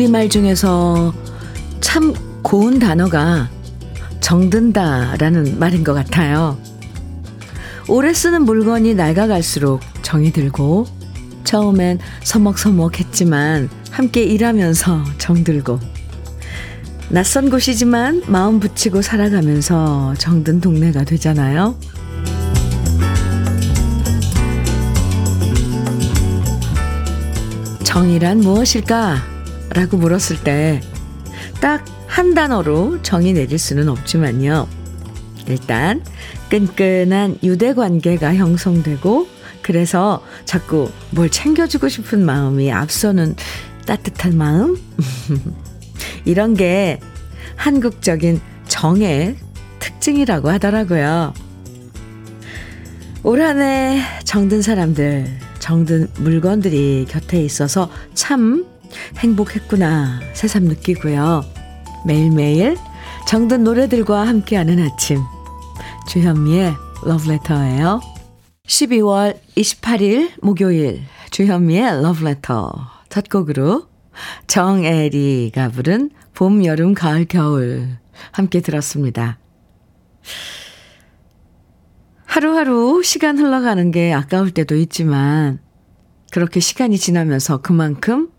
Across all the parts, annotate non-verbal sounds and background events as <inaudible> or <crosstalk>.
우리말 중에서 참 고운 단어가 정든다라는 말인 것 같아요. 오래 쓰는 물건이 낡아갈수록 정이 들고 처음엔 서먹서먹했지만 함께 일하면서 정들고 낯선 곳이지만 마음 붙이고 살아가면서 정든 동네가 되잖아요. 정이란 무엇일까? 라고 물었을 때 딱 한 단어로 정의 내릴 수는 없지만요. 일단 끈끈한 유대 관계가 형성되고 그래서 자꾸 뭘 챙겨주고 싶은 마음이 앞서는 따뜻한 마음? <laughs> 이런 게 한국적인 정의 특징이라고 하더라고요. 올 한 해 정든 사람들, 정든 물건들이 곁에 있어서 참 행복했구나 새삼 느끼고요. 매일매일 정든 노래들과 함께하는 아침. 주현미의 러브레터예요. 12월 28일 목요일 주현미의 러브레터 첫 곡으로 정애리가 부른 봄, 여름, 가을, 겨울 함께 들었습니다. 하루하루 시간 흘러가는 게 아까울 때도 있지만 그렇게 시간이 지나면서 그만큼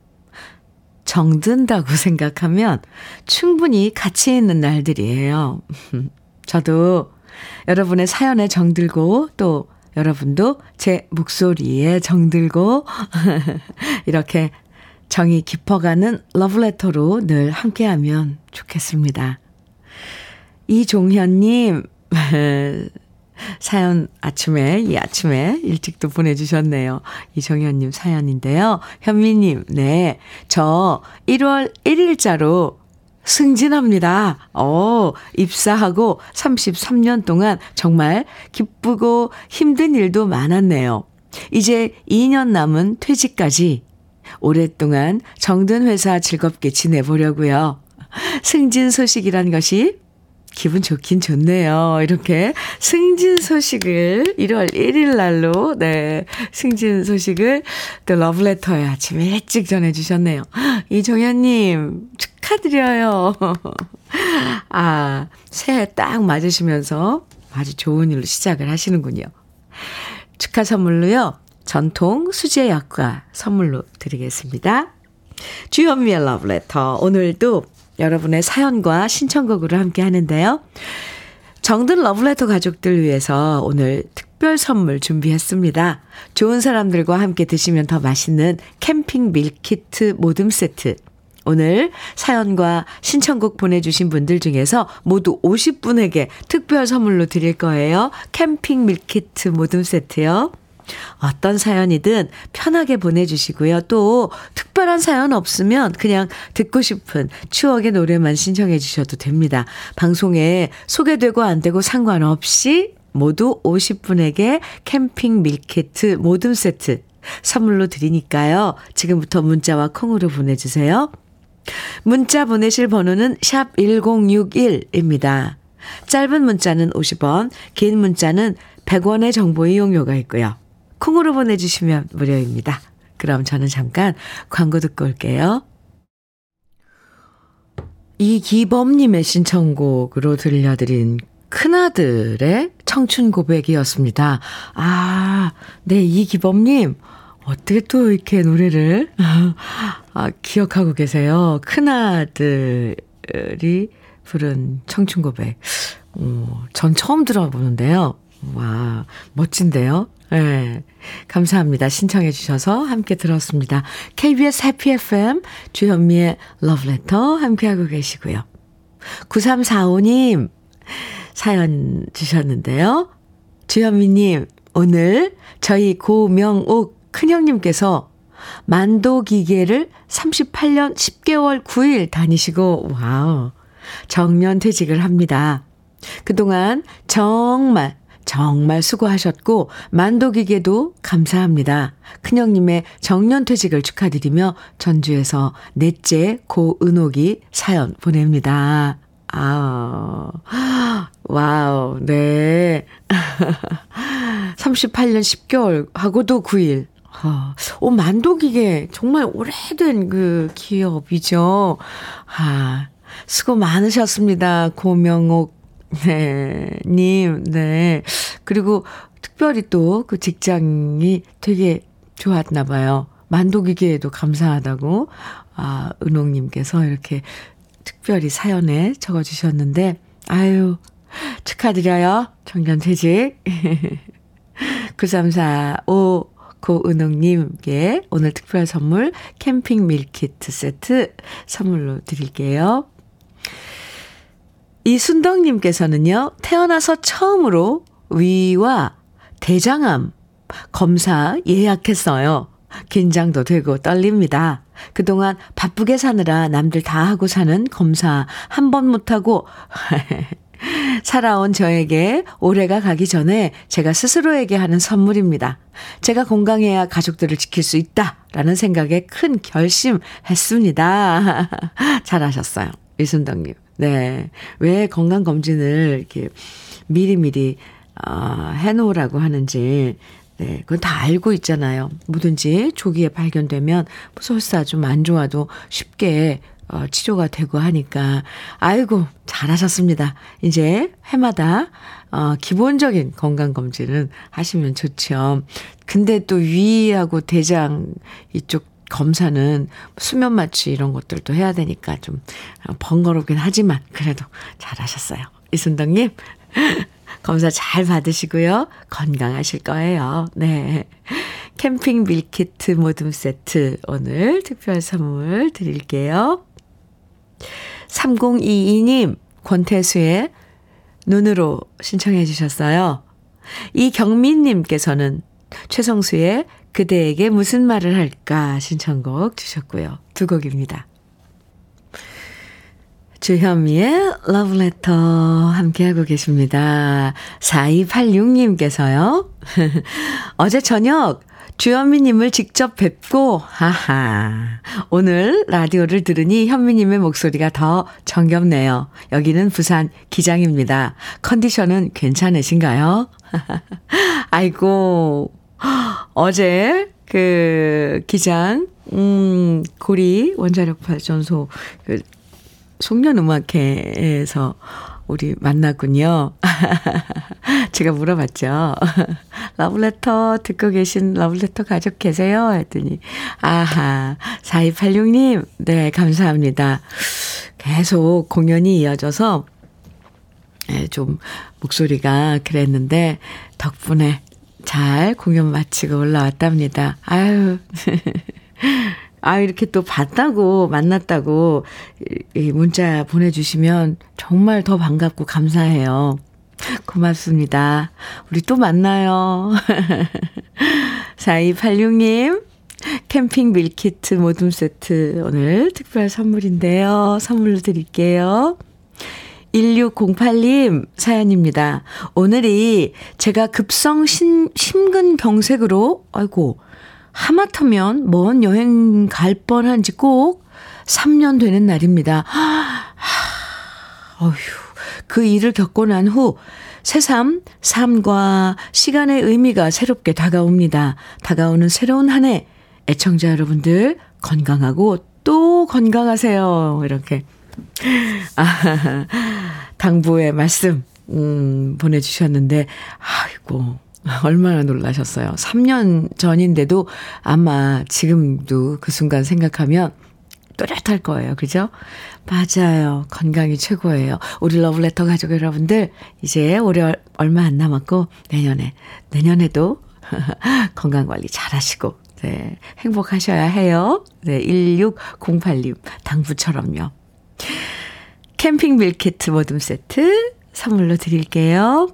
정든다고 생각하면 충분히 가치 있는 날들이에요. <laughs> 저도 여러분의 사연에 정들고 또 여러분도 제 목소리에 정들고 <laughs> 이렇게 정이 깊어가는 러브레터로 늘 함께하면 좋겠습니다. 이종현님, <laughs> 사연 아침에, 이 아침에 일찍도 보내주셨네요. 이종현님 사연인데요. 현미님, 네. 저 1월 1일자로 승진합니다. 어, 입사하고 33년 동안 정말 기쁘고 힘든 일도 많았네요. 이제 2년 남은 퇴직까지 오랫동안 정든 회사 즐겁게 지내보려고요. 승진 소식이란 것이 기분 좋긴 좋네요. 이렇게 승진 소식을 1월 1일 날로, 네, 승진 소식을 또 러브레터에 아침에 일찍 전해주셨네요. 이종현님, 축하드려요. <laughs> 아, 새해 딱 맞으시면서 아주 좋은 일로 시작을 하시는군요. 축하 선물로요. 전통 수제 약과 선물로 드리겠습니다. 주현미의 러브레터. 오늘도 여러분의 사연과 신청곡으로 함께 하는데요. 정든 러브레터 가족들 위해서 오늘 특별 선물 준비했습니다. 좋은 사람들과 함께 드시면 더 맛있는 캠핑 밀키트 모듬 세트. 오늘 사연과 신청곡 보내주신 분들 중에서 모두 50분에게 특별 선물로 드릴 거예요. 캠핑 밀키트 모듬 세트요. 어떤 사연이든 편하게 보내주시고요. 또 특별한 사연 없으면 그냥 듣고 싶은 추억의 노래만 신청해 주셔도 됩니다. 방송에 소개되고 안 되고 상관없이 모두 50분에게 캠핑 밀키트 모든 세트 선물로 드리니까요. 지금부터 문자와 콩으로 보내주세요. 문자 보내실 번호는 샵 1061입니다. 짧은 문자는 50원, 긴 문자는 100원의 정보 이용료가 있고요. 콩으로 보내주시면 무료입니다. 그럼 저는 잠깐 광고 듣고 올게요. 이기범님의 신청곡으로 들려드린 큰아들의 청춘 고백이었습니다. 아, 네, 이기범님. 어떻게 또 이렇게 노래를 <laughs> 아, 기억하고 계세요? 큰아들이 부른 청춘 고백. 어, 전 처음 들어보는데요. 와, 멋진데요? 네. 감사합니다. 신청해 주셔서 함께 들었습니다. KBS 해피 FM 주현미의 러브레터 함께하고 계시고요. 9345님 사연 주셨는데요. 주현미님 오늘 저희 고명옥 큰형님께서 만도 기계를 38년 10개월 9일 다니시고 wow 정년 퇴직을 합니다. 그동안 정말 정말 수고하셨고 만도기계에게도 감사합니다. 큰형님의 정년퇴직을 축하드리며 전주에서 넷째 고은옥이 사연 보냅니다. 아, wow, 네. <laughs> 38년 10개월 하고도 9일. 어, 오, 만도기계 정말 오래된 그 기업이죠. 아, 수고 많으셨습니다. 고명옥, 네, 님, 네. 그리고 특별히 또 그 직장이 되게 좋았나 봐요. 만독이기에도 감사하다고, 아, 은옥님께서 이렇게 특별히 사연에 적어주셨는데, 아유, 축하드려요. 정년퇴직. 9345 <laughs> 고은옥님께 오늘 특별 선물 캠핑 밀키트 세트 선물로 드릴게요. 이순덕님께서는요, 태어나서 처음으로 위와 대장암 검사 예약했어요. 긴장도 되고 떨립니다. 그동안 바쁘게 사느라 남들 다 하고 사는 검사 한 번 못하고 <laughs> 살아온 저에게 올해가 가기 전에 제가 스스로에게 하는 선물입니다. 제가 건강해야 가족들을 지킬 수 있다라는 생각에 큰 결심했습니다. <laughs> 잘하셨어요. 이순덕님. 네. 왜 건강검진을 이렇게 미리미리, 어, 해놓으라고 하는지, 네. 그건 다 알고 있잖아요. 뭐든지 조기에 발견되면 설사 좀 안 좋아도 쉽게 어, 치료가 되고 하니까, 아이고, 잘하셨습니다. 이제 해마다, 어, 기본적인 건강 검진은 하시면 좋죠. 근데 또 위하고 대장 이쪽 검사는 수면 마취 이런 것들도 해야 되니까 좀 번거롭긴 하지만 그래도 잘하셨어요. 이순덕님, <laughs> 검사 잘 받으시고요. 건강하실 거예요. 네. 캠핑 밀키트 모듬 세트 오늘 특별 선물 드릴게요. 3022님, 권태수의 눈으로 신청해 주셨어요. 이경민님께서는 최성수의 그대에게 무슨 말을 할까 신청곡 주셨고요. 두 곡입니다. 주현미의 러브레터 함께하고 계십니다. 4286님께서요. <laughs> 어제 저녁 주현미님을 직접 뵙고, 하하. 오늘 라디오를 들으니 현미님의 목소리가 더 정겹네요. 여기는 부산 기장입니다. 컨디션은 괜찮으신가요? <laughs> 아이고, 어제 그 기장, 음, 고리 원자력 발전소, 그 송년 음악회에서 우리 만났군요. <laughs> 제가 물어봤죠. <laughs> 러블레터 듣고 계신 러블레터 가족 계세요? 했더니, 아하, 4286님, 네, 감사합니다. 계속 공연이 이어져서, 예, 좀, 목소리가 그랬는데, 덕분에 잘 공연 마치고 올라왔답니다. 아유. <laughs> 아, 이렇게 또 봤다고, 만났다고, 이 문자 보내주시면 정말 더 반갑고 감사해요. 고맙습니다. 우리 또 만나요. <laughs> 4286님, 캠핑 밀키트 모둠 세트 오늘 특별 선물인데요. 선물로 드릴게요. 1608님 사연입니다. 오늘이 제가 급성 심, 심근경색으로, 아이고, 하마터면 먼 여행 갈 뻔한 지 꼭 3년 되는 날입니다. 어휴, 그 일을 겪고 난 후 새삼 삶과 시간의 의미가 새롭게 다가옵니다. 다가오는 새로운 한 해 애청자 여러분들 건강하고 또 건강하세요. 이렇게 아, 당부의 말씀 음, 보내주셨는데 아이고 얼마나 놀라셨어요. 3년 전인데도 아마 지금도 그 순간 생각하면 또렷할 거예요. 그죠? 맞아요. 건강이 최고예요. 우리 러블레터 가족 여러분들, 이제 올해 얼마 안 남았고, 내년에, 내년에도 <laughs> 건강 관리 잘 하시고, 네, 행복하셔야 해요. 네, 1608님, 당부처럼요. 캠핑 밀키트 모듬 세트 선물로 드릴게요.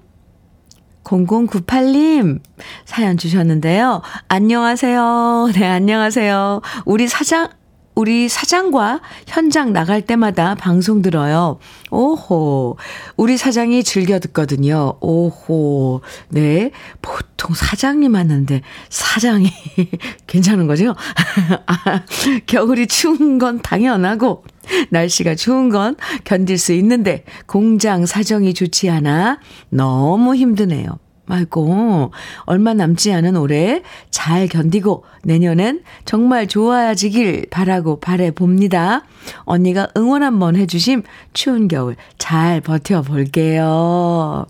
0098님 사연 주셨는데요. 안녕하세요. 네, 안녕하세요. 우리 사장, 우리 사장과 현장 나갈 때마다 방송 들어요. 오호. 우리 사장이 즐겨 듣거든요. 오호. 네. 보통 사장님 하는데 사장이 <laughs> 괜찮은 거죠? <laughs> 아, 겨울이 추운 건 당연하고 날씨가 추운 건 견딜 수 있는데 공장 사정이 좋지 않아 너무 힘드네요. 아이고, 얼마 남지 않은 올해 잘 견디고 내년엔 정말 좋아지길 바라고 바래봅니다. 언니가 응원 한번 해주심 추운 겨울 잘 버텨볼게요.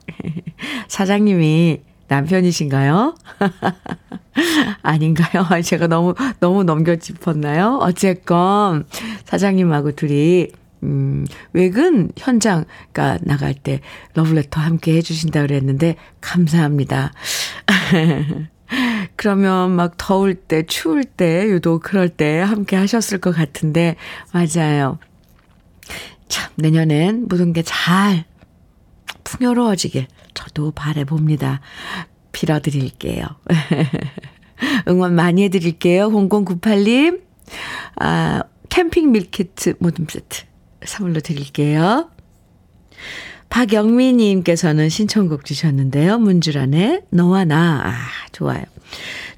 <laughs> 사장님이 남편이신가요? <laughs> 아닌가요? 제가 너무, 너무 넘겨짚었나요? 어쨌건, 사장님하고 둘이, 음, 외근 현장, 그니까 나갈 때 러브레터 함께 해주신다 그랬는데, 감사합니다. <laughs> 그러면 막 더울 때, 추울 때, 유독 그럴 때 함께 하셨을 것 같은데, 맞아요. 참, 내년엔 모든 게 잘 풍요로워지길 저도 바래봅니다. 빌어드릴게요. <laughs> 응원 많이 해드릴게요. 0098님. 아, 캠핑 밀키트 모둠 세트 선물로 드릴게요. 박영미님께서는 신청곡 주셨는데요. 문주란의 너와 나. 아, 좋아요.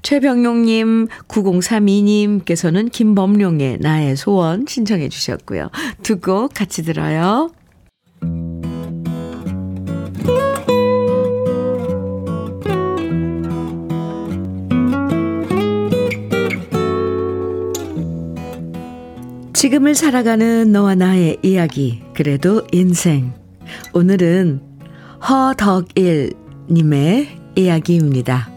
최병용님, 9032님께서는 김범룡의 나의 소원 신청해 주셨고요. 두 곡 같이 들어요. 지금을 살아가는 너와 나의 이야기, 그래도 인생. 오늘은 허덕일님의 이야기입니다.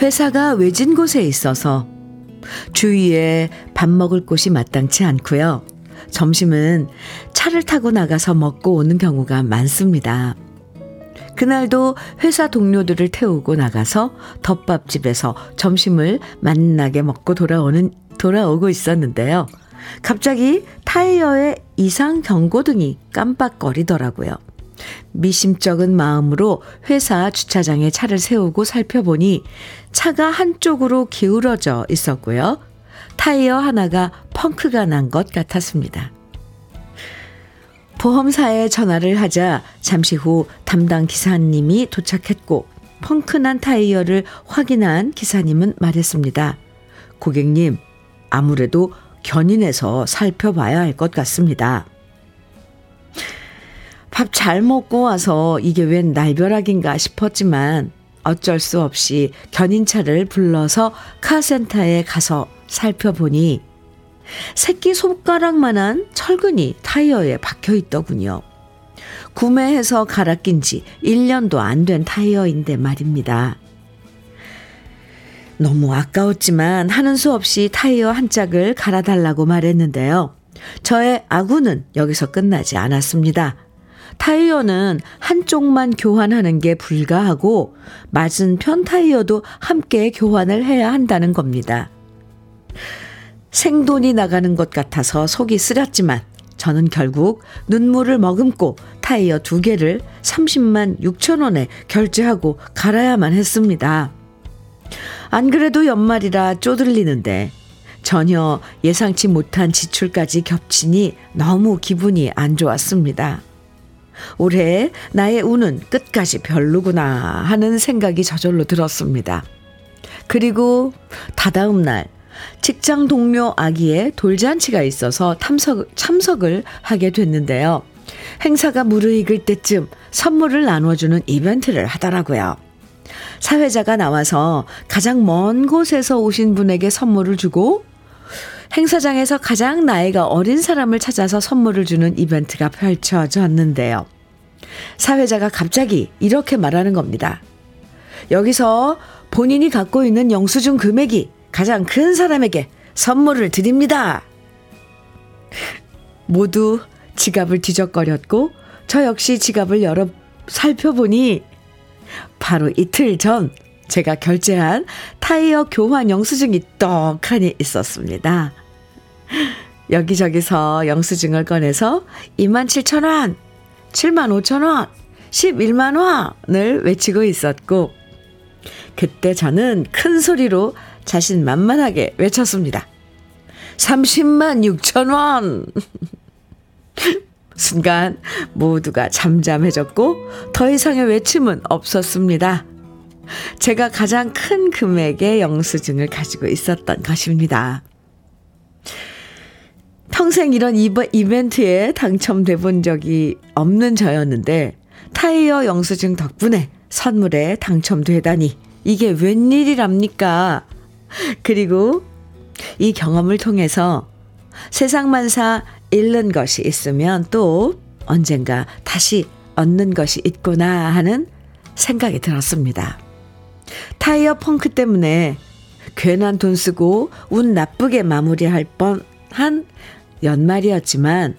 회사가 외진 곳에 있어서 주위에 밥 먹을 곳이 마땅치 않고요. 점심은 차를 타고 나가서 먹고 오는 경우가 많습니다. 그날도 회사 동료들을 태우고 나가서 덮밥집에서 점심을 만나게 먹고 돌아오는, 돌아오고 있었는데요. 갑자기 타이어의 이상 경고등이 깜빡거리더라고요. 미심쩍은 마음으로 회사 주차장에 차를 세우고 살펴보니 차가 한쪽으로 기울어져 있었고요. 타이어 하나가 펑크가 난 것 같았습니다. 보험사에 전화를 하자 잠시 후 담당 기사님이 도착했고 펑크난 타이어를 확인한 기사님은 말했습니다. 고객님, 아무래도 견인해서 살펴봐야 할 것 같습니다. 밥 잘 먹고 와서 이게 웬 날벼락인가 싶었지만 어쩔 수 없이 견인차를 불러서 카센터에 가서 살펴보니 새끼 손가락만한 철근이 타이어에 박혀 있더군요. 구매해서 갈아 낀 지 1년도 안 된 타이어인데 말입니다. 너무 아까웠지만 하는 수 없이 타이어 한 짝을 갈아달라고 말했는데요. 저의 아구는 여기서 끝나지 않았습니다. 타이어는 한쪽만 교환하는 게 불가하고 맞은편 타이어도 함께 교환을 해야 한다는 겁니다. 생돈이 나가는 것 같아서 속이 쓰렸지만 저는 결국 눈물을 머금고 타이어 두 개를 30만 6천 원에 결제하고 갈아야만 했습니다. 안 그래도 연말이라 쪼들리는데 전혀 예상치 못한 지출까지 겹치니 너무 기분이 안 좋았습니다. 올해 나의 운은 끝까지 별로구나 하는 생각이 저절로 들었습니다. 그리고 다다음 날 직장 동료 아기의 돌잔치가 있어서 탐석, 참석을 하게 됐는데요. 행사가 무르익을 때쯤 선물을 나눠주는 이벤트를 하더라고요. 사회자가 나와서 가장 먼 곳에서 오신 분에게 선물을 주고 행사장에서 가장 나이가 어린 사람을 찾아서 선물을 주는 이벤트가 펼쳐졌는데요. 사회자가 갑자기 이렇게 말하는 겁니다. 여기서 본인이 갖고 있는 영수증 금액이 가장 큰 사람에게 선물을 드립니다. 모두 지갑을 뒤적거렸고 저 역시 지갑을 열어 살펴보니 바로 이틀 전 제가 결제한 타이어 교환 영수증이 떡하니 있었습니다. 여기저기서 영수증을 꺼내서 2만 7천 원, 7만 5천 원, 11만 원을 외치고 있었고 그때 저는 큰 소리로 자신 만만하게 외쳤습니다. 30만 6천 원! <laughs> 순간 모두가 잠잠해졌고 더 이상의 외침은 없었습니다. 제가 가장 큰 금액의 영수증을 가지고 있었던 것입니다. 평생 이런 이벤트에 당첨돼 본 적이 없는 저였는데 타이어 영수증 덕분에 선물에 당첨되다니 이게 웬일이랍니까? <laughs> 그리고 이 경험을 통해서 세상만사 잃는 것이 있으면 또 언젠가 다시 얻는 것이 있구나 하는 생각이 들었습니다. 타이어 펑크 때문에 괜한 돈 쓰고 운 나쁘게 마무리할 뻔한 연말이었지만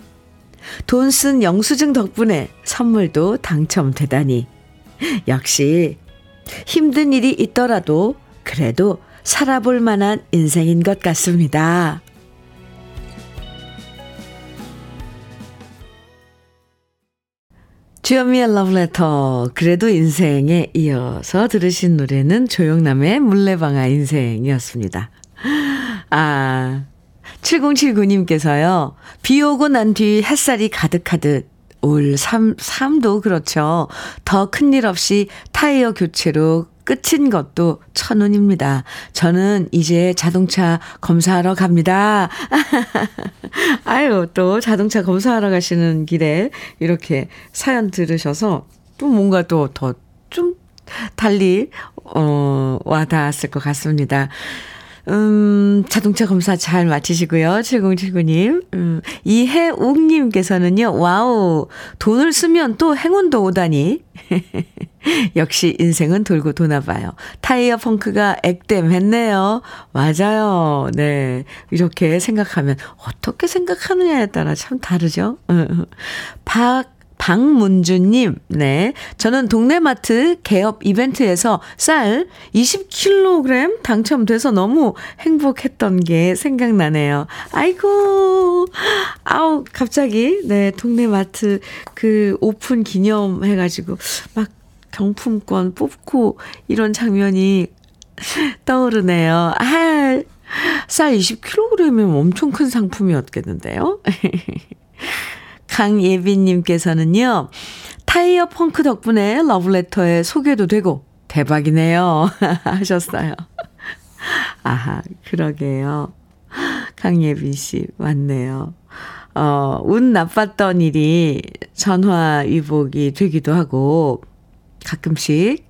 돈 쓴 영수증 덕분에 선물도 당첨되다니 역시 힘든 일이 있더라도 그래도 살아볼 만한 인생인 것 같습니다. 주현미의 러브레터. 그래도 인생에 이어서 들으신 노래는 조영남의 물레방아 인생이었습니다. 아, 7079님께서요. 비 오고 난 뒤 햇살이 가득하듯 올 3, 3도 그렇죠. 더 큰일 없이 타이어 교체로 끝인 것도 천운입니다. 저는 이제 자동차 검사하러 갑니다. <laughs> 아유, 또 자동차 검사하러 가시는 길에 이렇게 사연 들으셔서 또 뭔가 또 더 좀 달리, 어, 와 닿았을 것 같습니다. 음, 자동차 검사 잘 마치시고요. 7079님. 음, 이해옥님께서는요, wow, 돈을 쓰면 또 행운도 오다니. <laughs> 역시 인생은 돌고 도나 봐요. 타이어 펑크가 액땜했네요. 맞아요. 네. 이렇게 생각하면 어떻게 생각하느냐에 따라 참 다르죠. 박 박문주님, 네. 저는 동네 마트 개업 이벤트에서 쌀 20kg 당첨돼서 너무 행복했던 게 생각나네요. 아이고, 아우, 갑자기, 네, 동네 마트 그 오픈 기념 해가지고 막 경품권 뽑고 이런 장면이 떠오르네요. 아, 쌀 20kg이면 엄청 큰 상품이었겠는데요? <laughs> 강예빈님께서는요, 타이어 펑크 덕분에 러브레터에 소개도 되고 대박이네요. <laughs> 하셨어요. 아하, 그러게요. 강예빈 씨, 맞네요. 어, 운 나빴던 일이 전화 위복이 되기도 하고, 가끔씩,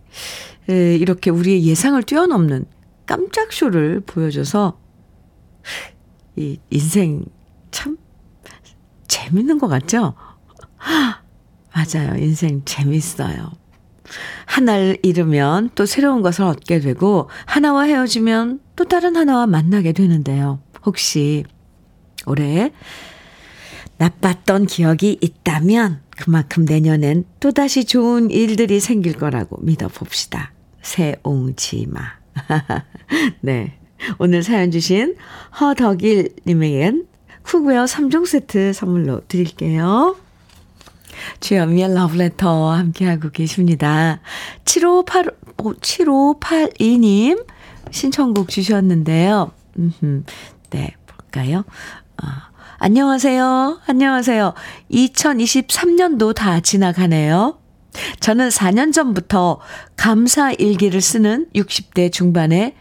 에, 이렇게 우리의 예상을 뛰어넘는 깜짝 쇼를 보여줘서, 이 인생 참 재밌는 것 같죠? 맞아요. 인생 재밌어요. 하나를 잃으면 또 새로운 것을 얻게 되고, 하나와 헤어지면 또 다른 하나와 만나게 되는데요. 혹시 올해 나빴던 기억이 있다면 그만큼 내년엔 또다시 좋은 일들이 생길 거라고 믿어봅시다. 새옹지마. <laughs> 네. 오늘 사연 주신 허덕일님에겐 cookware 3종 세트 선물로 드릴게요. 주현미의 러브레터 함께하고 계십니다. 7585, 7582님 신청곡 주셨는데요. 네, 볼까요? 어, 안녕하세요. 안녕하세요. 2023년도 다 지나가네요. 저는 4년 전부터 감사 일기를 쓰는 60대 중반의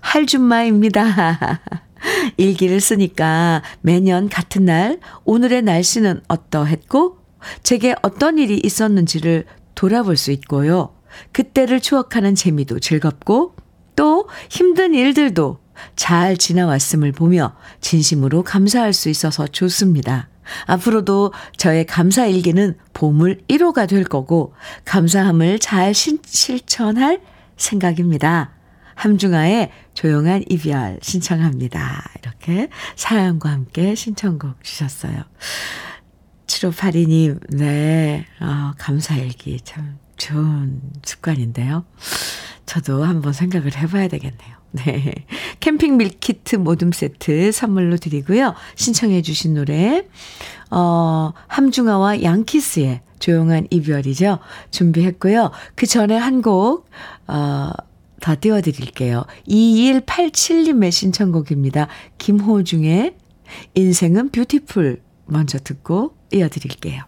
할줌마입니다. <laughs> <laughs> 일기를 쓰니까 매년 같은 날 오늘의 날씨는 어떠했고 제게 어떤 일이 있었는지를 돌아볼 수 있고요. 그때를 추억하는 재미도 즐겁고 또 힘든 일들도 잘 지나왔음을 보며 진심으로 감사할 수 있어서 좋습니다. 앞으로도 저의 감사 일기는 보물 1호가 될 거고 감사함을 잘 실천할 생각입니다. 함중아의 조용한 이별 신청합니다. 이렇게 사연과 함께 신청곡 주셨어요. 7582님, 네, 어, 감사일기 참 좋은 습관인데요. 저도 한번 생각을 해봐야 되겠네요. 네. 캠핑 밀키트 모둠 세트 선물로 드리고요. 신청해주신 노래, 어, 함중아와 양키스의 조용한 이별이죠. 준비했고요. 그 전에 한 곡, 어, 더 띄워드릴게요. 2187님의 신청곡입니다. 김호중의 인생은 뷰티풀 먼저 듣고 이어드릴게요.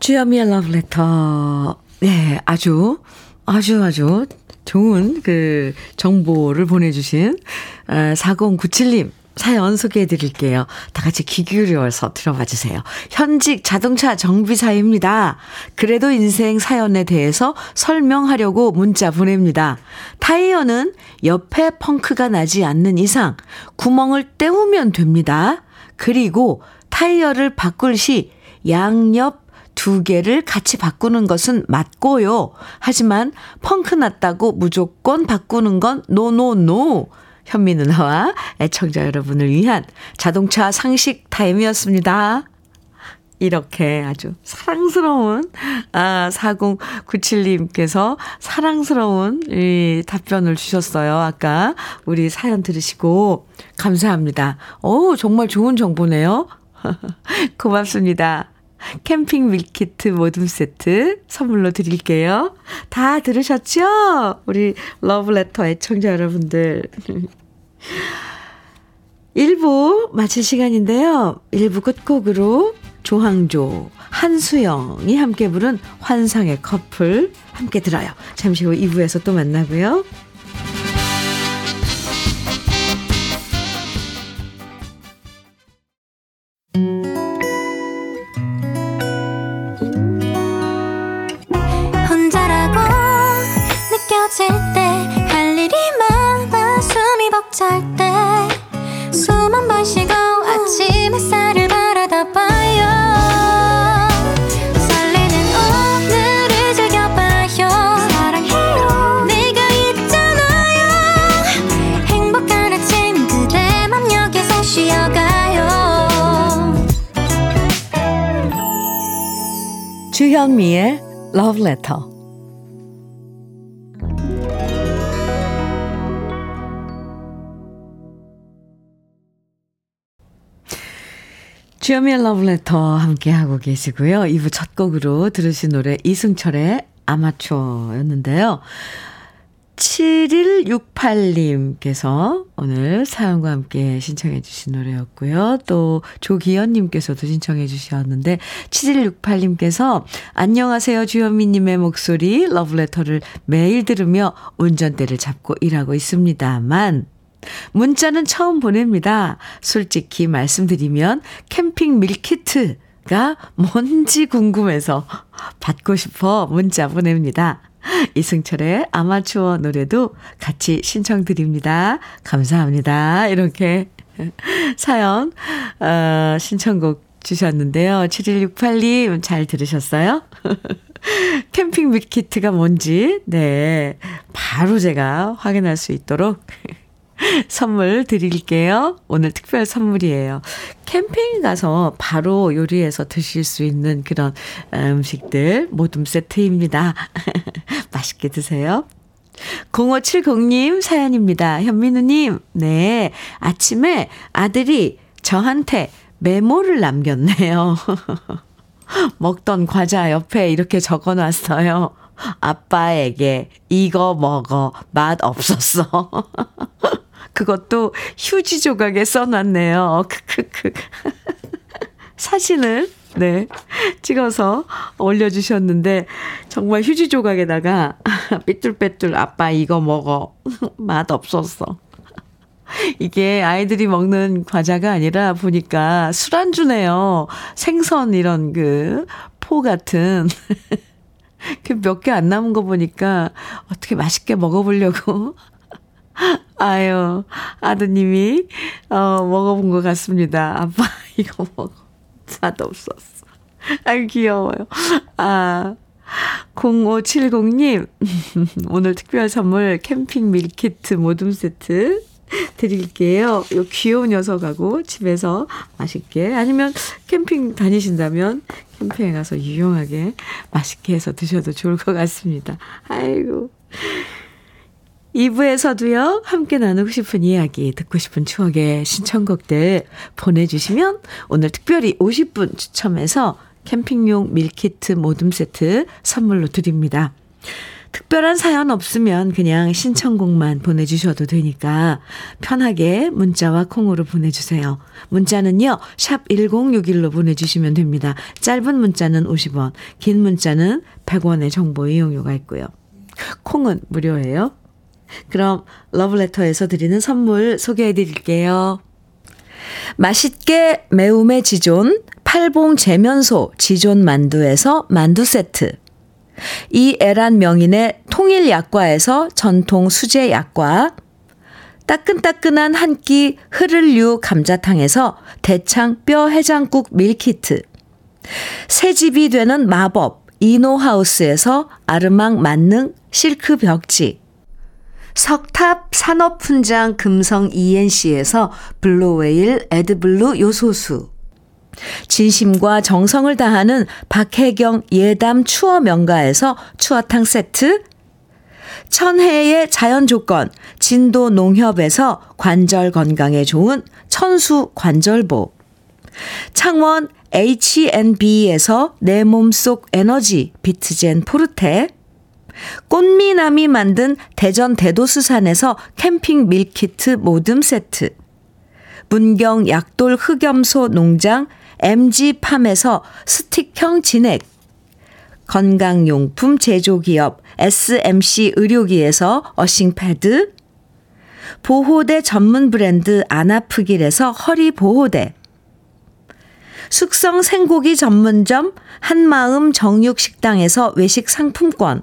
주여미의 러브레터. 네, 아주, 아주, 아주 좋은 그 정보를 보내주신 4097님. 사연 소개해 드릴게요. 다 같이 귀 기울여서 들어봐 주세요. 현직 자동차 정비사입니다. 그래도 인생 사연에 대해서 설명하려고 문자 보냅니다. 타이어는 옆에 펑크가 나지 않는 이상 구멍을 때우면 됩니다. 그리고 타이어를 바꿀 시 양옆 두 개를 같이 바꾸는 것은 맞고요. 하지만 펑크 났다고 무조건 바꾸는 건 노노노. No, no, no. 현미 누나와 애청자 여러분을 위한 자동차 상식 타임이었습니다. 이렇게 아주 사랑스러운, 아, 4097님께서 사랑스러운 이 답변을 주셨어요. 아까 우리 사연 들으시고 감사합니다. 오, 정말 좋은 정보네요. <laughs> 고맙습니다. 캠핑 밀키트 모둠 세트 선물로 드릴게요. 다 들으셨죠? 우리 러브레터 애청자 여러분들. <laughs> 1부 마칠 시간인데요. 1부 끝곡으로 조항조, 한수영이 함께 부른 환상의 커플 함께 들어요. 잠시 후 2부에서 또 만나고요. Love Letter. 주현미의 Letter 함께하고 계시고요. 2부 첫 곡으로 들으신 노래 이승철의 아마추어였는데요. 7168님께서 오늘 사연과 함께 신청해 주신 노래였고요. 또 조기현님께서도 신청해 주셨는데 7168님께서 안녕하세요 주현미님의 목소리 러브레터를 매일 들으며 운전대를 잡고 일하고 있습니다만 문자는 처음 보냅니다. 솔직히 말씀드리면 캠핑 밀키트가 뭔지 궁금해서 받고 싶어 문자 보냅니다. <laughs> 이승철의 아마추어 노래도 같이 신청드립니다. 감사합니다. 이렇게 <laughs> 사연, 어, 신청곡 주셨는데요. 7168님 잘 들으셨어요? <laughs> 캠핑 밀키트가 뭔지, 네. 바로 제가 확인할 수 있도록 <laughs> 선물 드릴게요. 오늘 특별 선물이에요. 캠핑 가서 바로 요리해서 드실 수 있는 그런 음식들 모둠 세트입니다. <laughs> 맛있게 드세요. 0570님 사연입니다. 현민우님, 네. 아침에 아들이 저한테 메모를 남겼네요. <laughs> 먹던 과자 옆에 이렇게 적어 놨어요. 아빠에게 이거 먹어. 맛 없었어. 그것도 휴지 조각에 써놨네요. 크크크. <laughs> 사진을, 네, 찍어서 올려주셨는데, 정말 휴지 조각에다가, <laughs> 삐뚤빼뚤 아빠 이거 먹어. <laughs> 맛 없었어. 이게 아이들이 먹는 과자가 아니라 보니까 술안주네요. 생선 이런 그 포 같은. 그 몇 개 안 남은 거 보니까 어떻게 맛있게 먹어보려고 아유, 아드님이, 어, 먹어본 것 같습니다. 아빠, <laughs> 이거 먹어. 맛없었어. 아유, 귀여워요. 아, 0570님, <laughs> 오늘 특별 선물 캠핑 밀키트 모둠 세트 드릴게요. 요 귀여운 녀석하고 집에서 맛있게, 아니면 캠핑 다니신다면 캠핑에 가서 유용하게 맛있게 해서 드셔도 좋을 것 같습니다. 아이고. 2부에서도요, 함께 나누고 싶은 이야기, 듣고 싶은 추억의 신청곡들 보내주시면 오늘 특별히 50분 추첨해서 캠핑용 밀키트 모둠 세트 선물로 드립니다. 특별한 사연 없으면 그냥 신청곡만 보내주셔도 되니까 편하게 문자와 콩으로 보내주세요. 문자는요, 샵 1061로 보내주시면 됩니다. 짧은 문자는 50원, 긴 문자는 100원의 정보 이용료가 있고요. 콩은 무료예요. 그럼 러브레터에서 드리는 선물 소개해 드릴게요. 맛있게 매움의 지존 팔봉 재면소 지존 만두에서 만두 세트. 이 애란 명인의 통일 약과에서 전통 수제 약과. 따끈따끈한 한 끼 흐를류 감자탕에서 대창 뼈 해장국 밀키트. 새집이 되는 마법 이노하우스에서 아르망 만능 실크 벽지. 석탑 산업훈장 금성 ENC에서 블루웨일 에드블루 요소수. 진심과 정성을 다하는 박혜경 예담 추어 명가에서 추어탕 세트. 천혜의 자연 조건 진도 농협에서 관절 건강에 좋은 천수 관절보. 창원 H&B에서 내 몸속 에너지 비트젠 포르테. 꽃미남이 만든 대전 대도수산에서 캠핑 밀키트 모듬 세트. 문경 약돌 흑염소 농장 MG팜에서 스틱형 진액. 건강용품 제조기업 SMC 의료기에서 earthing pad. 보호대 전문 브랜드 아나프길에서 허리보호대. 숙성 생고기 전문점 한마음 정육식당에서 외식 상품권.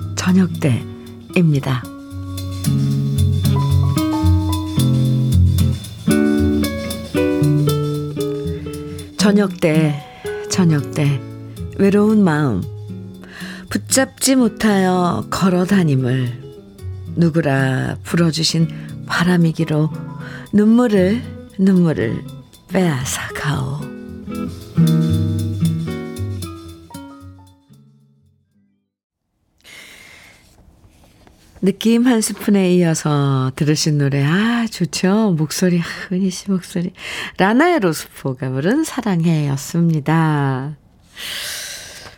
저녁 때입니다. 저녁 때, 저녁 때, 외로운 마음, 붙잡지 못하여 걸어 다님을 누구라 불어주신 바람이기로 눈물을, 눈물을 빼앗아 가오. 느낌 한 스푼에 이어서 들으신 노래, 아, 좋죠. 목소리, 흔히 씨 목소리. 라나의 로스포가 부른 사랑해 였습니다.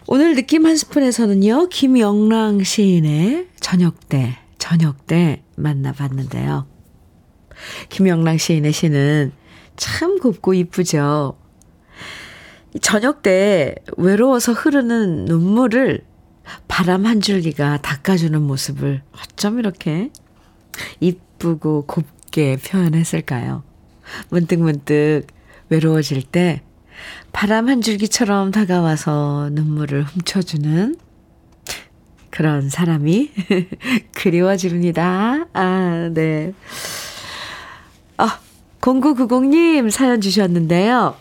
오늘 느낌 한 스푼에서는요, 김영랑 시인의 저녁 때, 저녁 때 만나봤는데요. 김영랑 시인의 시는 참 곱고 이쁘죠. 저녁 때 외로워서 흐르는 눈물을 바람 한 줄기가 닦아주는 모습을 어쩜 이렇게 이쁘고 곱게 표현했을까요? 문득 문득 외로워질 때 바람 한 줄기처럼 다가와서 눈물을 훔쳐주는 그런 사람이 <laughs> 그리워집니다. 아, 네. 아, 0990님 사연 주셨는데요.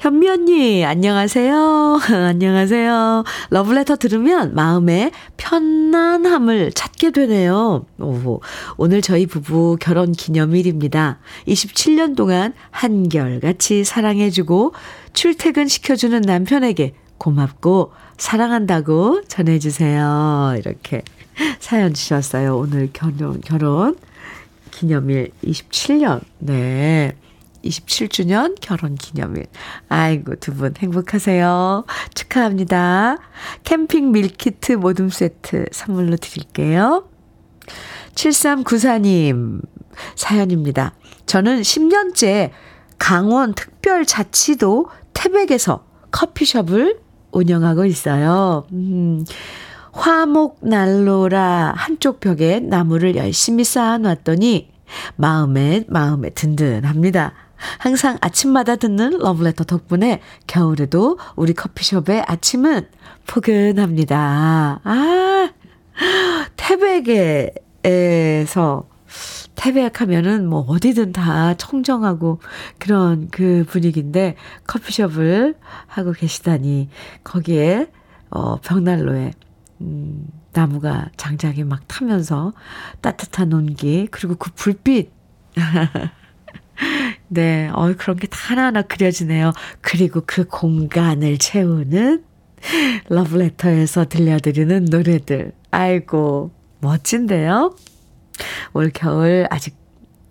현미 언니, 안녕하세요. <laughs> 안녕하세요. 러브레터 들으면 마음의 편안함을 찾게 되네요. 오, 오늘 저희 부부 결혼 기념일입니다. 27년 동안 한결같이 사랑해주고 출퇴근 시켜주는 남편에게 고맙고 사랑한다고 전해주세요. 이렇게 사연 주셨어요. 오늘 결혼, 결혼 기념일 27년. 네. 27주년 결혼 기념일. 아이고, 두 분 행복하세요. 축하합니다. 캠핑 밀키트 모둠 세트 선물로 드릴게요. 7394님 사연입니다. 저는 10년째 강원 특별 자치도 태백에서 커피숍을 운영하고 있어요. 음, 화목 난로라 한쪽 벽에 나무를 열심히 쌓아놨더니 마음에, 마음에 든든합니다. 항상 아침마다 듣는 러브레터 덕분에 겨울에도 우리 커피숍의 아침은 포근합니다. 아, 태백에서, 태백 하면은 뭐 어디든 다 청정하고 그런 그 분위기인데 커피숍을 하고 계시다니 거기에 어 벽난로에 음 나무가 장작이 막 타면서 따뜻한 온기 그리고 그 불빛 <laughs> 네, 어 그런 게 다 하나하나 그려지네요. 그리고 그 공간을 채우는 러브레터에서 들려드리는 노래들. 아이고, 멋진데요? 올 겨울 아직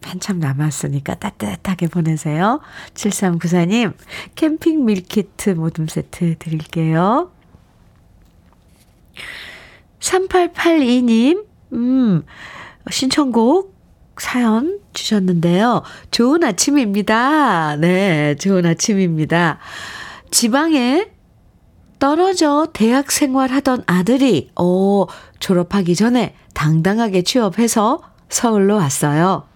한참 남았으니까 따뜻하게 보내세요. 7394님, 캠핑 밀키트 모둠 세트 드릴게요. 3882님, 음, 신청곡 사연 주셨는데요. 좋은 아침입니다. 네, 좋은 아침입니다. 지방에 떨어져 대학 생활 하던 아들이, 오, 졸업하기 전에 당당하게 취업해서 서울로 왔어요.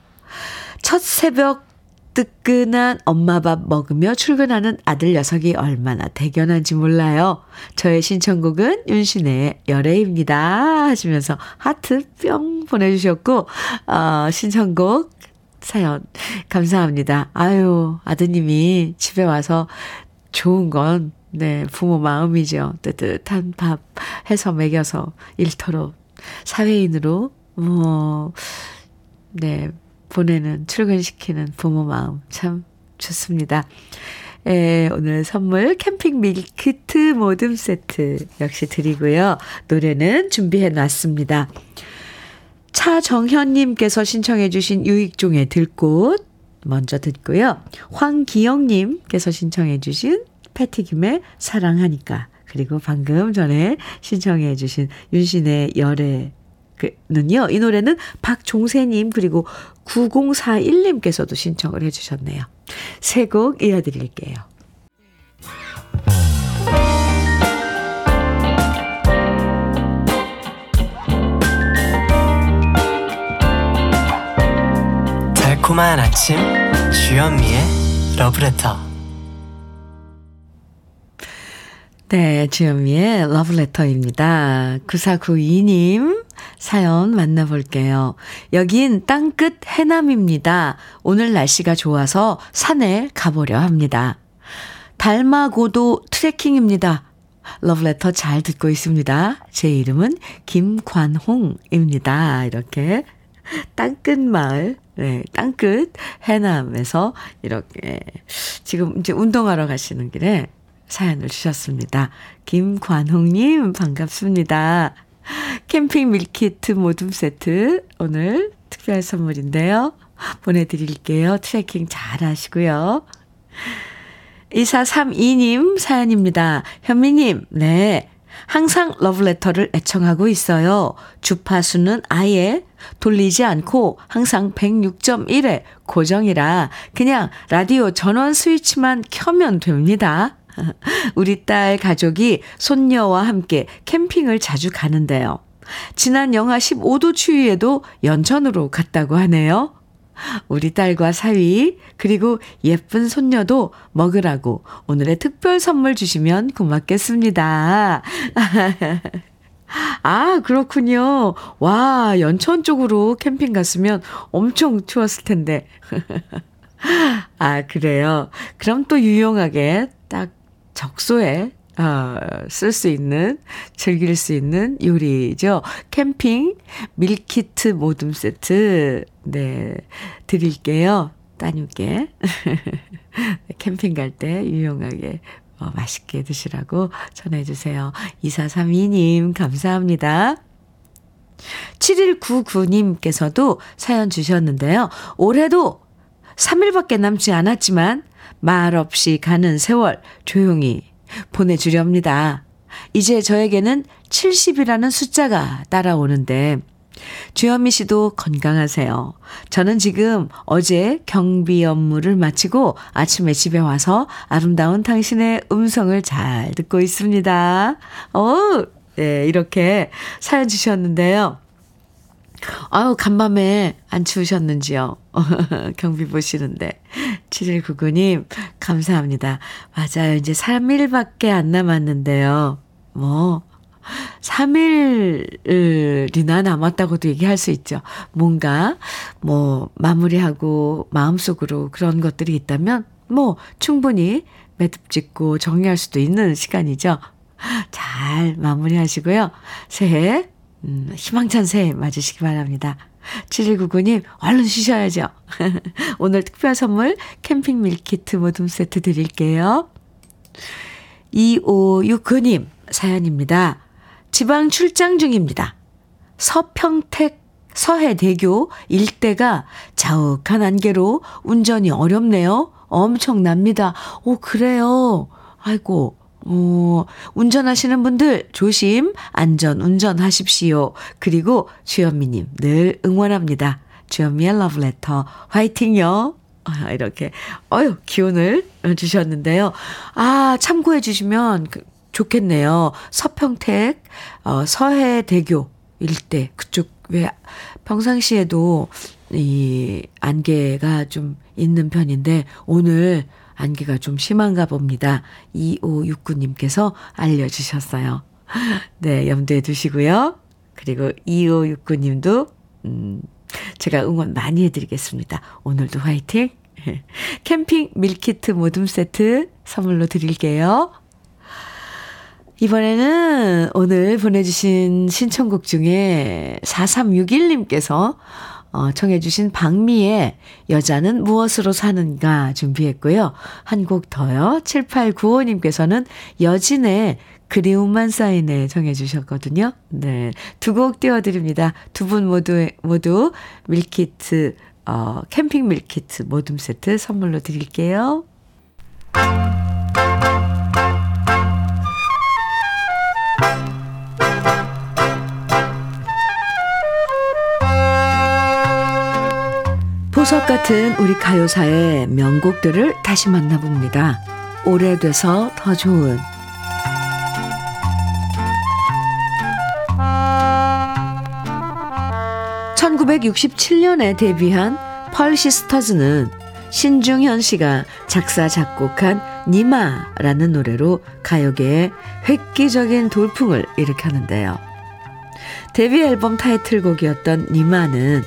첫 새벽 뜨끈한 엄마 밥 먹으며 출근하는 아들 녀석이 얼마나 대견한지 몰라요. 저의 신청곡은 윤신의 열애입니다. 하시면서 하트 뿅 보내주셨고, 어, 신청곡 사연 감사합니다. 아유, 아드님이 집에 와서 좋은 건, 네, 부모 마음이죠. 뜨뜻한 밥 해서 먹여서 일터로, 사회인으로, 뭐, 네, 보내는, 출근시키는 부모 마음 참 좋습니다. 에, 오늘 선물 캠핑 밀키트 모듬 세트 역시 드리고요. 노래는 준비해 놨습니다. 차정현님께서 신청해 주신 유익종의 들꽃 먼저 듣고요. 황기영님께서 신청해 주신 패티김의 사랑하니까 그리고 방금 전에 신청해 주신 윤신의 열애 는요. 이 노래는 박종세님 그리고 9041님께서도 신청을 해주셨네요. 세 곡 이어드릴게요. 달콤한 아침 주현미의 러브레터 네, 주현미의 러브레터입니다. 9492님 사연 만나볼게요. 여긴 땅끝 해남입니다. 오늘 날씨가 좋아서 산에 가보려 합니다. 달마고도 트레킹입니다. 러브레터 잘 듣고 있습니다. 제 이름은 김관홍입니다. 이렇게 땅끝 마을, 네, 땅끝 해남에서 이렇게 지금 이제 운동하러 가시는 길에 사연을 주셨습니다. 김관홍님 반갑습니다. 캠핑 밀키트 모둠 세트 오늘 특별 선물인데요. 보내드릴게요. 트레킹 잘 하시고요. 2432님 사연입니다. 현미님, 네. 항상 러브레터를 애청하고 있어요. 주파수는 아예 돌리지 않고 항상 106.1에 고정이라 그냥 라디오 전원 스위치만 켜면 됩니다. <laughs> 우리 딸 가족이 손녀와 함께 캠핑을 자주 가는데요. 지난 영하 15도 추위에도 연천으로 갔다고 하네요. 우리 딸과 사위, 그리고 예쁜 손녀도 먹으라고 오늘의 특별 선물 주시면 고맙겠습니다. <laughs> 아, 그렇군요. 와, 연천 쪽으로 캠핑 갔으면 엄청 추웠을 텐데. <laughs> 아, 그래요. 그럼 또 유용하게 딱 적소에 어, 쓸수 있는, 즐길 수 있는 요리죠. 캠핑 밀키트 모듬 세트, 네, 드릴게요. 따님께. <laughs> 캠핑 갈 때 유용하게 어, 맛있게 드시라고 전해주세요. 2432님, 감사합니다. 7199님께서도 사연 주셨는데요. 올해도 3일밖에 남지 않았지만 말 없이 가는 세월 조용히 보내주렵니다. 이제 저에게는 70이라는 숫자가 따라오는데 주현미 씨도 건강하세요. 저는 지금 어제 경비 업무를 마치고 아침에 집에 와서 아름다운 당신의 음성을 잘 듣고 있습니다. 어, 네, 이렇게 사연 주셨는데요. 아유, 간밤에 안 추우셨는지요? <laughs> 경비 보시는데. 7199님, 감사합니다. 맞아요. 이제 3일밖에 안 남았는데요. 뭐, 3일이나 남았다고도 얘기할 수 있죠. 뭔가, 뭐, 마무리하고 마음속으로 그런 것들이 있다면, 뭐, 충분히 매듭 짓고 정리할 수도 있는 시간이죠. 잘 마무리하시고요. 새해, 음, 희망찬 새해 맞으시기 바랍니다. 7199님, 얼른 쉬셔야죠. <laughs> 오늘 특별 선물 캠핑 밀키트 모둠 세트 드릴게요. 2569님, 사연입니다. 지방 출장 중입니다. 서평택 서해대교 일대가 자욱한 안개로 운전이 어렵네요. 엄청납니다. 오, 그래요. 아이고, 어, 운전하시는 분들 조심, 안전 운전하십시오. 그리고 주현미님 늘 응원합니다. 주현미의 러브레터 화이팅요. 아, 이렇게, 어유 기운을 주셨는데요. 아, 참고해 주시면 그, 좋겠네요. 서평택, 어, 서해대교 일대, 그쪽, 왜, 평상시에도 이 안개가 좀 있는 편인데, 오늘 안개가 좀 심한가 봅니다. 2569님께서 알려주셨어요. 네, 염두에 두시고요. 그리고 2569님도, 음, 제가 응원 많이 해드리겠습니다. 오늘도 화이팅! <laughs> 캠핑 밀키트 모둠 세트 선물로 드릴게요. 이번에는 오늘 보내주신 신청곡 중에 4361님께서 어, 청해주신 박미의 여자는 무엇으로 사는가 준비했고요. 한 곡 더요. 7895님께서는 여진의 그리움만 쌓이네 청해주셨거든요. 네. 두 곡 띄워드립니다. 두 분 모두, 모두 밀키트, 어, 캠핑 밀키트 모둠 세트 선물로 드릴게요. 보석 같은 우리 가요사의 명곡들을 다시 만나봅니다. 오래돼서 더 좋은 1967년에 데뷔한 펄 시스터즈는 신중현 씨가 작사 작곡한 니마라는 노래로 가요계에 획기적인 돌풍을 일으켰는데요. 데뷔 앨범 타이틀곡이었던 니마는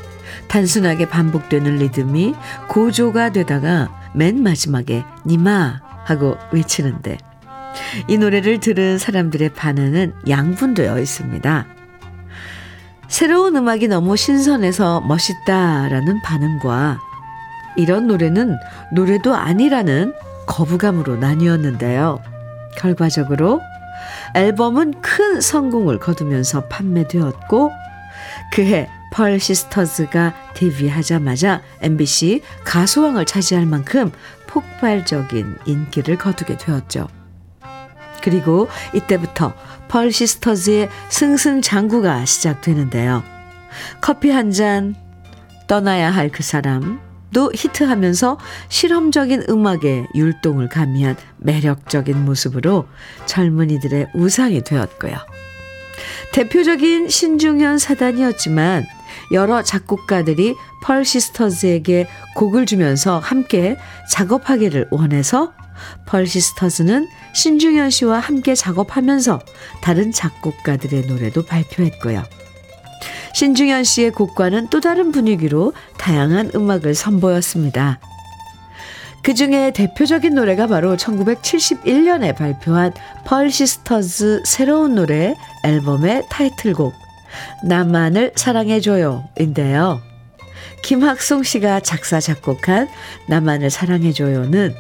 단순하게 반복되는 리듬이 고조가 되다가 맨 마지막에 니마 하고 외치는데 이 노래를 들은 사람들의 반응은 양분되어 있습니다. 새로운 음악이 너무 신선해서 멋있다라는 반응과 이런 노래는 노래도 아니라는 거부감으로 나뉘었는데요. 결과적으로 앨범은 큰 성공을 거두면서 판매되었고 그해 펄 시스터즈가 데뷔하자마자 MBC 가수왕을 차지할 만큼 폭발적인 인기를 거두게 되었죠. 그리고 이때부터 펄 시스터즈의 승승장구가 시작되는데요. 커피 한 잔, 떠나야 할 그 사람도 히트하면서 실험적인 음악에 율동을 가미한 매력적인 모습으로 젊은이들의 우상이 되었고요. 대표적인 신중현 사단이었지만 여러 작곡가들이 펄 시스터즈에게 곡을 주면서 함께 작업하기를 원해서 펄 시스터즈는 신중현 씨와 함께 작업하면서 다른 작곡가들의 노래도 발표했고요. 신중현 씨의 곡과는 또 다른 분위기로 다양한 음악을 선보였습니다. 그 중에 대표적인 노래가 바로 1971년에 발표한 펄 시스터즈 새로운 노래 앨범의 타이틀곡 나만을 사랑해줘요 인데요. 김학송 씨가 작사 작곡한 나만을 사랑해줘요는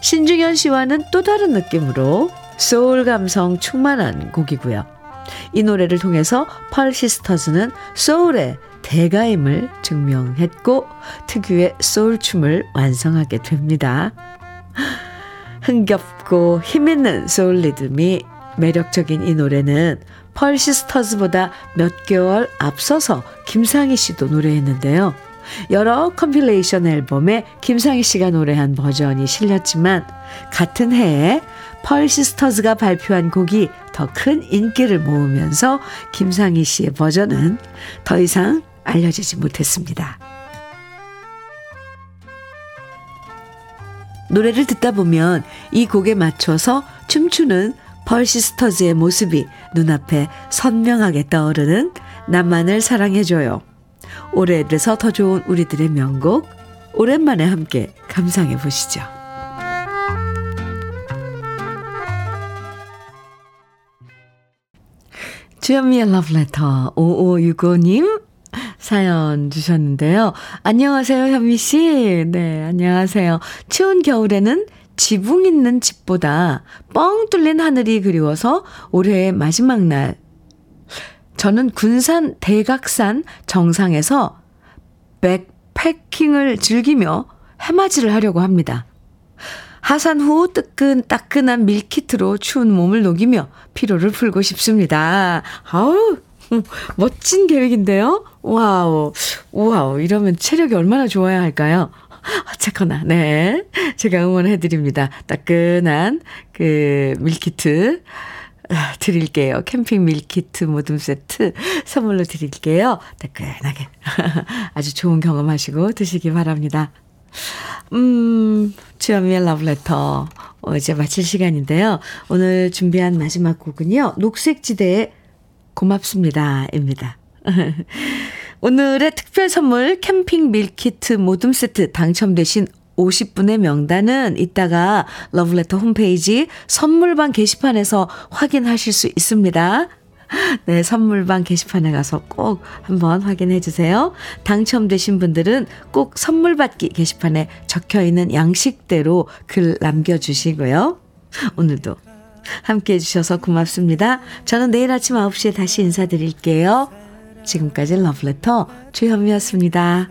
신중현 씨와는 또 다른 느낌으로 소울 감성 충만한 곡이고요. 이 노래를 통해서 펄 시스터즈는 소울의 대가임을 증명했고 특유의 소울춤을 완성하게 됩니다. 흥겹고 힘있는 소울 리듬이 매력적인 이 노래는 펄 시스터즈보다 몇 개월 앞서서 김상희 씨도 노래했는데요. 여러 compilation 앨범에 김상희 씨가 노래한 버전이 실렸지만 같은 해에 펄 시스터즈가 발표한 곡이 더 큰 인기를 모으면서 김상희 씨의 버전은 더 이상 알려지지 못했습니다. 노래를 듣다 보면 이 곡에 맞춰서 춤추는 펄시스터즈의 모습이 눈앞에 선명하게 떠오르는 나만을 사랑해줘요. 오래돼서 더 좋은 우리들의 명곡 오랜만에 함께 감상해 보시죠. 주현미의 러브레터 5565님 사연 주셨는데요. 안녕하세요, 현미 씨. 네, 안녕하세요. 추운 겨울에는 지붕 있는 집보다 뻥 뚫린 하늘이 그리워서 올해의 마지막 날 저는 군산 대각산 정상에서 백패킹을 즐기며 해맞이를 하려고 합니다. 하산 후 뜨끈 따끈한 밀키트로 추운 몸을 녹이며 피로를 풀고 싶습니다. 아우, 멋진 계획인데요? 와우, 와우, 이러면 체력이 얼마나 좋아야 할까요? 어쨌거나, 네. 제가 응원해드립니다. 따끈한 그 밀키트. 아, 드릴게요. 캠핑 밀키트 모듬 세트 선물로 드릴게요. 따끈하게. <laughs> 아주 좋은 경험하시고 드시기 바랍니다. 음, 주현미의 러브레터. 어, 이제 마칠 시간인데요. 오늘 준비한 마지막 곡은요. 녹색지대의 고맙습니다. 입니다. <laughs> 오늘의 특별 선물 캠핑 밀키트 모둠 세트 당첨되신 50분의 명단은 이따가 러브레터 홈페이지 선물방 게시판에서 확인하실 수 있습니다. 네, 선물방 게시판에 가서 꼭 한번 확인해 주세요. 당첨되신 분들은 꼭 선물 받기 게시판에 적혀 있는 양식대로 글 남겨 주시고요. 오늘도 함께 해 주셔서 고맙습니다. 저는 내일 아침 9시에 다시 인사드릴게요. 지금까지 러브레터 주현미였습니다.